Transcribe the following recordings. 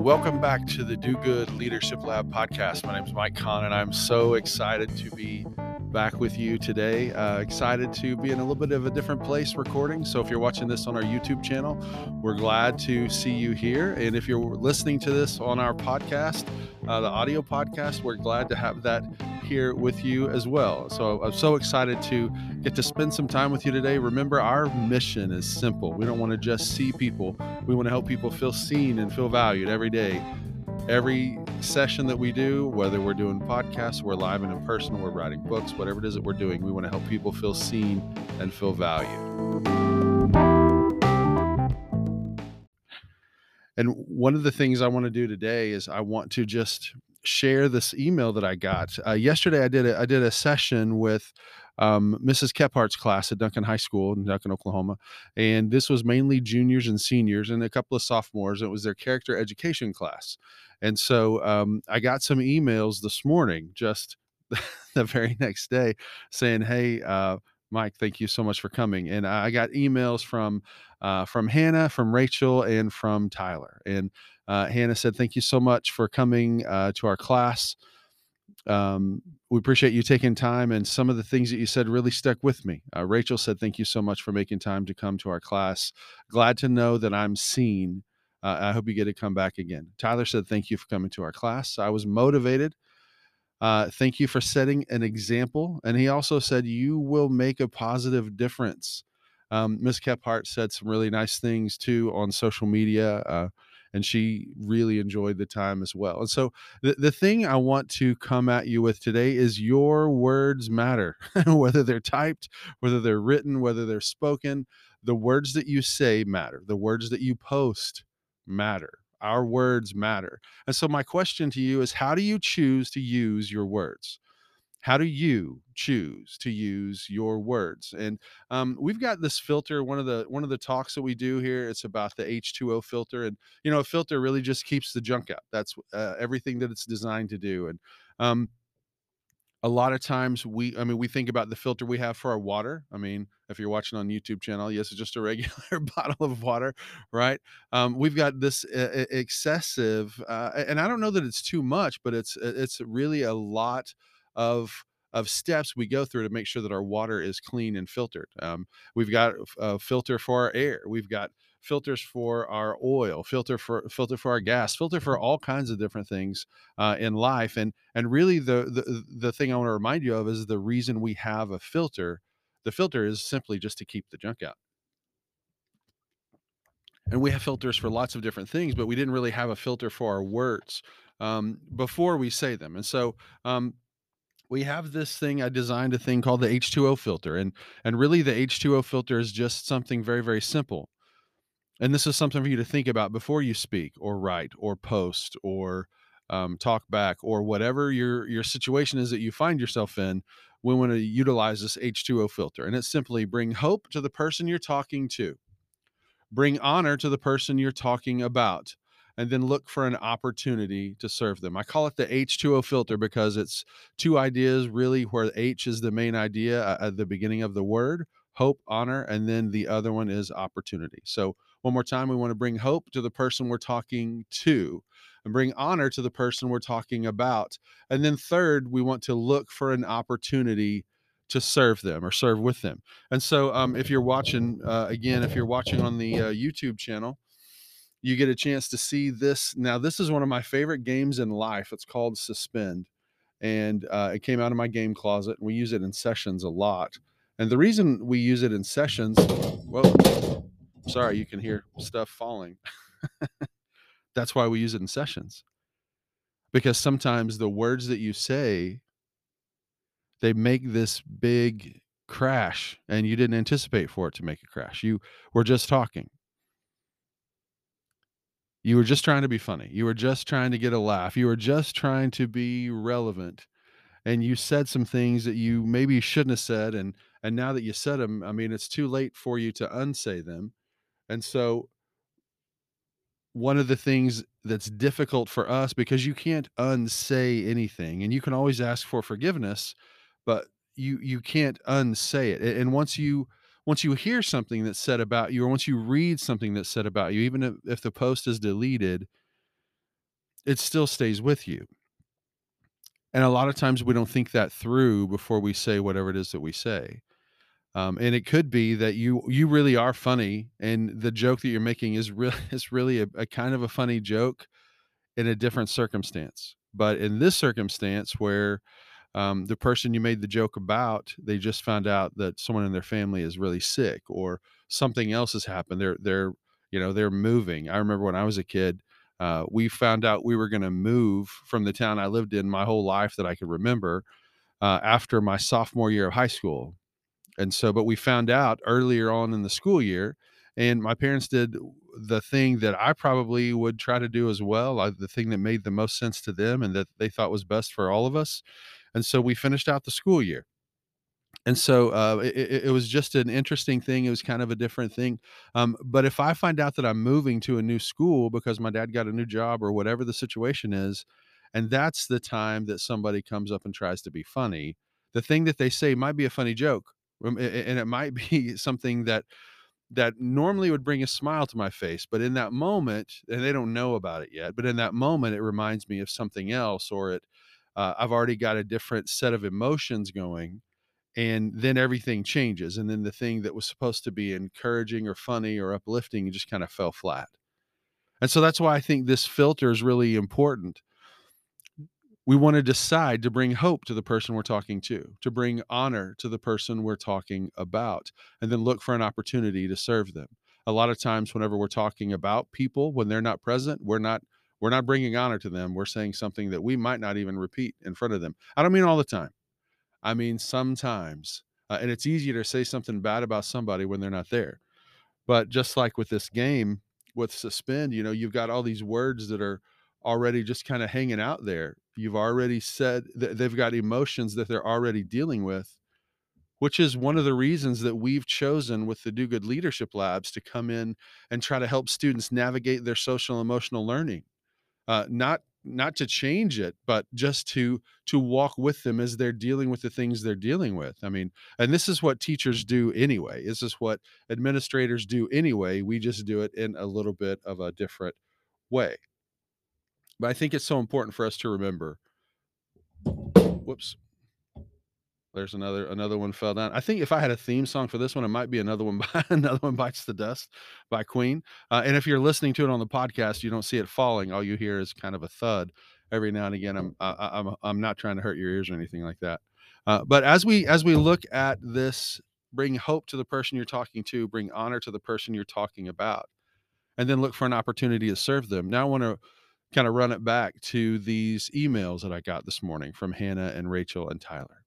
welcome back to the Do Good Leadership Lab podcast. My name is Mike Conn, and I'm so excited to be back with you today. Uh, excited to be in a little bit of a different place recording. So, if you're watching this on our YouTube channel, we're glad to see you here. And if you're listening to this on our podcast, uh, the audio podcast, we're glad to have that here with you as well. So, I'm so excited to get to spend some time with you today. Remember, our mission is simple. We don't want to just see people, we want to help people feel seen and feel valued every day every session that we do, whether we're doing podcasts, we're live and in person, we're writing books, whatever it is that we're doing, we want to help people feel seen and feel valued. And one of the things I want to do today is I want to just share this email that I got uh, yesterday. I did a, I did a session with um, Mrs. Kephart's class at Duncan High School in Duncan, Oklahoma, and this was mainly juniors and seniors and a couple of sophomores. It was their character education class, and so um, I got some emails this morning, just the very next day, saying, "Hey, uh, Mike, thank you so much for coming." And I got emails from uh, from Hannah, from Rachel, and from Tyler. And uh, Hannah said, "Thank you so much for coming uh, to our class." Um, we appreciate you taking time and some of the things that you said really stuck with me uh, rachel said thank you so much for making time to come to our class glad to know that i'm seen uh, I hope you get to come back again. Tyler said, Thank you for coming to our class. I was motivated. Uh, thank you for setting an example. And he also said, You will make a positive difference. Um, Ms. Kephart said some really nice things too on social media. And she really enjoyed the time as well. And so, the, the thing I want to come at you with today is your words matter, whether they're typed, whether they're written, whether they're spoken. The words that you say matter. The words that you post matter. Our words matter. And so, my question to you is how do you choose to use your words? How do you choose to use your words? And um, we've got this filter. One of the one of the talks that we do here, it's about the H2O filter, and you know, a filter really just keeps the junk out. That's uh, everything that it's designed to do. And um, a lot of times we i mean we think about the filter we have for our water i mean if you're watching on youtube channel yes it's just a regular bottle of water right um, we've got this uh, excessive uh, and i don't know that it's too much but it's it's really a lot of of steps we go through to make sure that our water is clean and filtered um, we've got a filter for our air we've got filters for our oil, filter for filter for our gas, filter for all kinds of different things uh, in life. And and really the, the the thing I want to remind you of is the reason we have a filter. The filter is simply just to keep the junk out. And we have filters for lots of different things, but we didn't really have a filter for our words um, before we say them. And so um, we have this thing i designed a thing called the h2o filter and and really the h2o filter is just something very very simple. And this is something for you to think about before you speak or write or post or um, talk back or whatever your your situation is that you find yourself in we want to utilize this h2o filter and it's simply bring hope to the person you're talking to. Bring honor to the person you're talking about and then look for an opportunity to serve them. I call it the H2O filter because it's two ideas really where H is the main idea uh, at the beginning of the word, hope, honor, and then the other one is opportunity. So one more time, we want to bring hope to the person we're talking to and bring honor to the person we're talking about. And then, third, we want to look for an opportunity to serve them or serve with them. And so, um, if you're watching, uh, again, if you're watching on the uh, YouTube channel, you get a chance to see this. Now, this is one of my favorite games in life. It's called Suspend. And uh, it came out of my game closet. We use it in sessions a lot. And the reason we use it in sessions, well, sorry, you can hear stuff falling. That's why we use it in sessions. Because sometimes the words that you say, they make this big crash and you didn't anticipate for it to make a crash. You were just talking. You were just trying to be funny. You were just trying to get a laugh. You were just trying to be relevant. And you said some things that you maybe shouldn't have said and and now that you said them, I mean, it's too late for you to unsay them and so one of the things that's difficult for us because you can't unsay anything and you can always ask for forgiveness, but you you can't unsay it. And once you once you hear something that's said about you or once you read something that's said about you, even if, if the post is deleted, it still stays with you. And a lot of times we don't think that through before we say whatever it is that we say. Um, and it could be that you you really are funny, and the joke that you're making is really is really a, a kind of a funny joke in a different circumstance. But in this circumstance, where um, the person you made the joke about, they just found out that someone in their family is really sick, or something else has happened. They're they're you know they're moving. I remember when I was a kid, uh, we found out we were going to move from the town I lived in my whole life that I could remember uh, after my sophomore year of high school. And so, but we found out earlier on in the school year, and my parents did the thing that I probably would try to do as well, the thing that made the most sense to them and that they thought was best for all of us. And so we finished out the school year and so uh, it, it, was just an interesting thing. It was kind of a different thing. Um, but if I find out that I'm moving to a new school because my dad got a new job or whatever the situation is, and that's the time that somebody comes up and tries to be funny, the thing that they say might be a funny joke, um, and it might be something that that normally would bring a smile to my face but in that moment and they don't know about it yet but in that moment it reminds me of something else or it uh, i've already got a different set of emotions going and then everything changes and then the thing that was supposed to be encouraging or funny or uplifting just kind of fell flat. And so that's why i think this filter is really important. We want to decide to bring hope to the person we're talking to to bring honor to the person we're talking about and then look for an opportunity to serve them. A lot of times whenever we're talking about people when they're not present we're not we're not bringing honor to them we're saying something that we might not even repeat in front of them i don't mean all the time I mean, sometimes, uh, and it's easier to say something bad about somebody when they're not there. But just like with this game, with suspend, you know, you've got all these words that are already just kind of hanging out there. You've already said that they've got emotions that they're already dealing with, which is one of the reasons that we've chosen with the Do Good Leadership Labs to come in and try to help students navigate their social emotional learning. Uh, not not to change it but just to to walk with them as they're dealing with the things they're dealing with. I mean and this is what teachers do anyway. This is what administrators do anyway. We just do it in a little bit of a different way. But i think it's so important for us to remember. Whoops there's another another one fell down. I think if I had a theme song for this one, it might be another one by another one bites the dust by Queen. Uh, and if you're listening to it on the podcast, you don't see it falling. All you hear is kind of a thud every now and again. I'm I, I'm I'm not trying to hurt your ears or anything like that. Uh, but as we as we look at this, bring hope to the person you're talking to, bring honor to the person you're talking about, and then look for an opportunity to serve them. Now I want to kind of run it back to these emails that I got this morning from Hannah and Rachel and Tyler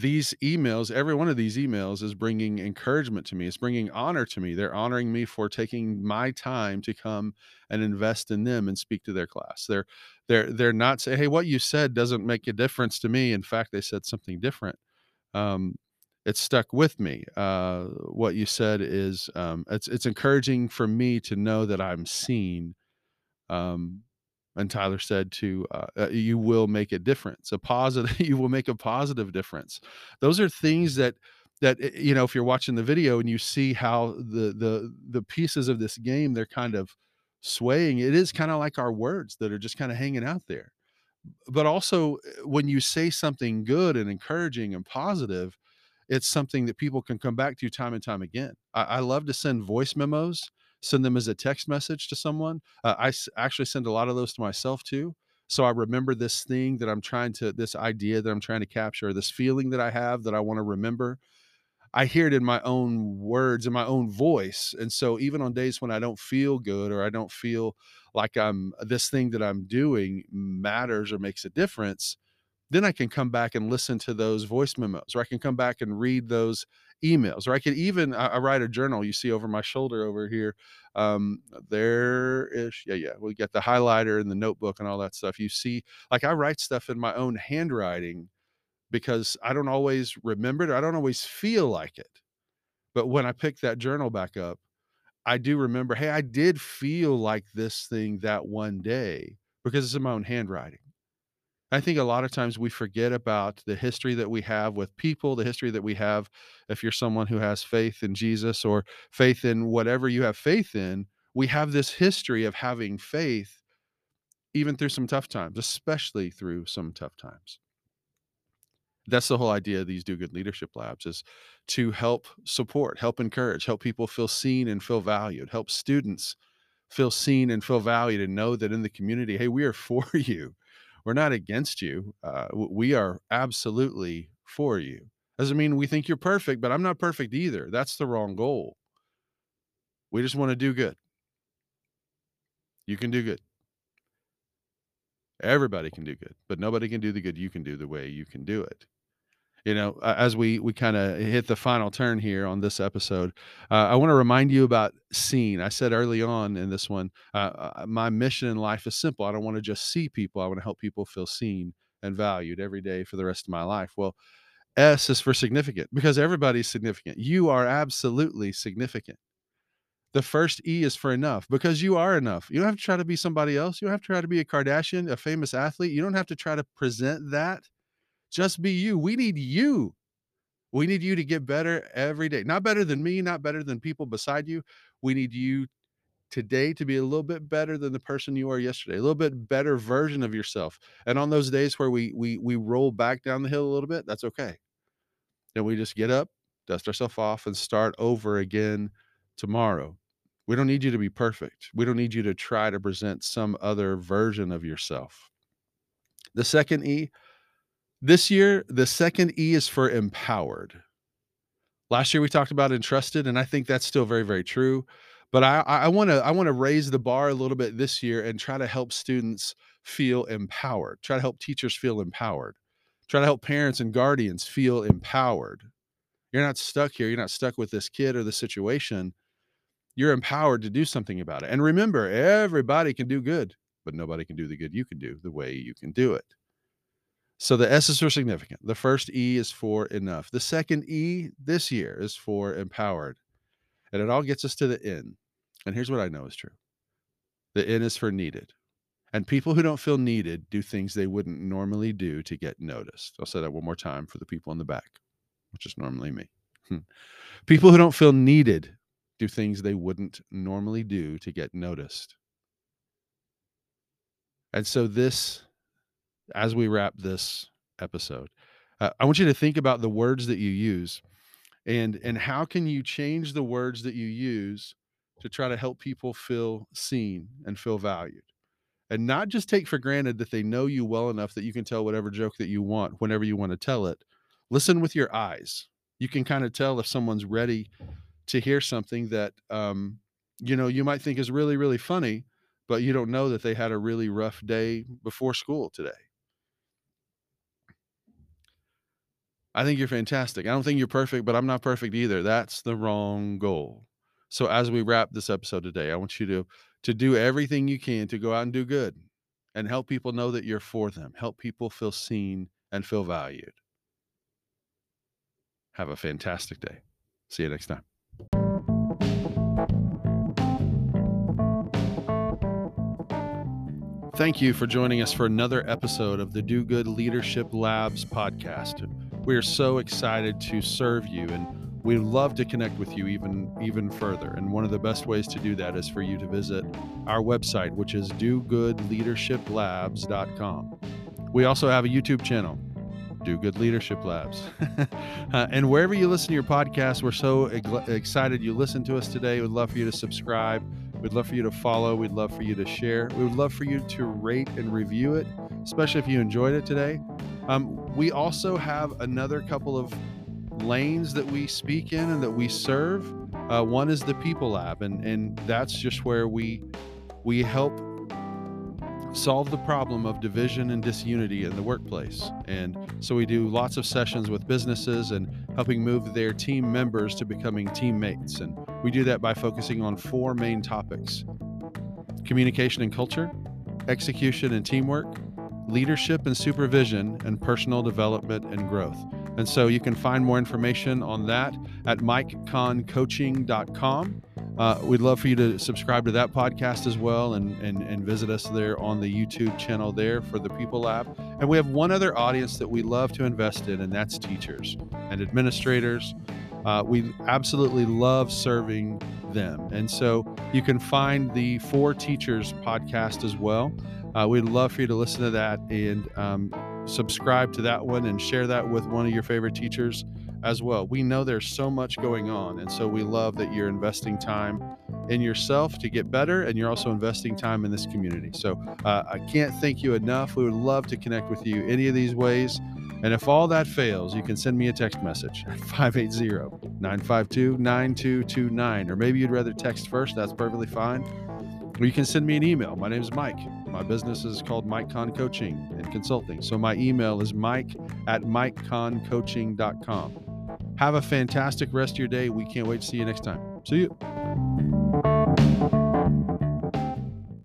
these emails, every one of these emails is bringing encouragement to me. It's bringing honor to me. They're honoring me for taking my time to come and invest in them and speak to their class. They're they're they're not saying, "Hey, what you said doesn't make a difference to me." In fact, they said something different. Um, it's stuck with me. Uh, what you said is um, it's it's encouraging for me to know that I'm seen. Um, and Tyler said to uh, uh, you will make a difference a positive you will make a positive difference. Those are things that that eh, you know if you're watching the video and you see how the the the pieces of this game they're kind of swaying it is kind of like our words that are just kind of hanging out there. But also eh, when you say something good and encouraging and positive it's something that people can come back to time and time again. I, I love to send voice memos send them as a text message to someone. Uh, I s- actually send a lot of those to myself too. So I remember this thing that I'm trying to, this idea that I'm trying to capture, this feeling that I have that I want to remember. I hear it in my own words, in my own voice. And so even on days when I don't feel good or I don't feel like I'm this thing that I'm doing matters or makes a difference, then I can come back and listen to those voice memos, or I can come back and read those emails, or I could even I, I write a journal. You see over my shoulder over here, um, there is yeah yeah. We get the highlighter and the notebook and all that stuff. You see, like I write stuff in my own handwriting because I don't always remember it. or I don't always feel like it, but when I pick that journal back up, I do remember. Hey, I did feel like this thing that one day because it's in my own handwriting I think a lot of times we forget about the history that we have with people, the history that we have if you're someone who has faith in Jesus or faith in whatever you have faith in, we have this history of having faith even through some tough times, especially through some tough times. That's the whole idea of these do good leadership labs is to help support, help encourage, help people feel seen and feel valued, help students feel seen and feel valued and know that in the community, hey, we are for you. We're not against you. Uh, we are absolutely for you. Doesn't mean we think you're perfect, but I'm not perfect either. That's the wrong goal. We just want to do good. You can do good. Everybody can do good, but nobody can do the good you can do the way you can do it. You know, as we we kind of hit the final turn here on this episode, uh, I want to remind you about seeing. I said early on in this one, uh, uh, my mission in life is simple. I don't want to just see people. I want to help people feel seen and valued every day for the rest of my life. Well, S is for significant because everybody's significant. You are absolutely significant. The first E is for enough because you are enough. You don't have to try to be somebody else. You don't have to try to be a Kardashian, a famous athlete. You don't have to try to present that. Just be you. We need you. We need you to get better every day. Not better than me, not better than people beside you. We need you today to be a little bit better than the person you were yesterday, a little bit better version of yourself. And on those days where we we we roll back down the hill a little bit, that's okay. And we just get up, dust ourselves off, and start over again tomorrow. We don't need you to be perfect. We don't need you to try to present some other version of yourself. The second E, this year, the second E is for empowered. Last year we talked about entrusted, and I think that's still very, very true. But I, I want to I want to raise the bar a little bit this year and try to help students feel empowered. Try to help teachers feel empowered. Try to help parents and guardians feel empowered. You're not stuck here. You're not stuck with this kid or the situation you're empowered to do something about it. And remember, everybody can do good, but nobody can do the good you can do the way you can do it. So the S is for significant. The first E is for enough. The second E this year is for empowered. And it all gets us to the N. And here's what I know is true the N is for needed. And people who don't feel needed do things they wouldn't normally do to get noticed. I'll say that one more time for the people in the back, which is normally me. Hmm. people who don't feel needed do things they wouldn't normally do to get noticed. And so, this, as we wrap this episode, uh, I want you to think about the words that you use and and how can you change the words that you use to try to help people feel seen and feel valued? And not just take for granted that they know you well enough that you can tell whatever joke that you want whenever you want to tell it. Listen with your eyes. You can kind of tell if someone's ready to hear something that um, you know you might think is really really funny but you don't know that they had a really rough day before school today i think you're fantastic. I don't think you're perfect but i'm not perfect either. That's the wrong goal. So as we wrap this episode today i want you to to do everything you can to go out and do good and help people know that you're for them. Help people feel seen and feel valued. Have a fantastic day. See you next time. Thank you for joining us for another episode of the Do Good Leadership Labs podcast. We are so excited to serve you and we love to connect with you even even further. And one of the best ways to do that is for you to visit our website, which is dogoodleadershiplabs.com. We also have a YouTube channel, Do Good Leadership Labs. uh, and wherever you listen to your podcast, we're so excited you listen to us today. We'd love for you to subscribe We'd love for you to follow. We'd love for you to share. We would love for you to rate and review it, especially if you enjoyed it today. Um, we also have another couple of lanes that we speak in and that we serve. Uh, one is the People Lab, and and that's just where we we help solve the problem of division and disunity in the workplace. And so we do lots of sessions with businesses and helping move their team members to becoming teammates. And we do that by focusing on four main topics communication and culture, execution and teamwork, leadership and supervision, and personal development and growth. And so you can find more information on that at mikeconncoaching.com. Uh, we'd love for you to subscribe to that podcast as well and, and, and visit us there on the YouTube channel there for the People Lab. And we have one other audience that we love to invest in, and that's teachers and administrators Uh, we absolutely love serving them. And so you can find the Four Teachers podcast as well. Uh, we'd love for you to listen to that and um, subscribe to that one and share that with one of your favorite teachers as well. We know there's so much going on, and so we love that you're investing time in yourself to get better, and you're also investing time in this community. So uh, I can't thank you enough. We would love to connect with you any of these ways. And if all that fails, you can send me a text message at 580 952 9229. Or maybe you'd rather text first, that's perfectly fine. Or you can send me an email. My name is Mike. My business is called Mike Conn Coaching and Consulting. So my email is mike at mikeconncoaching.com. Have a fantastic rest of your day. We can't wait to see you next time. See you.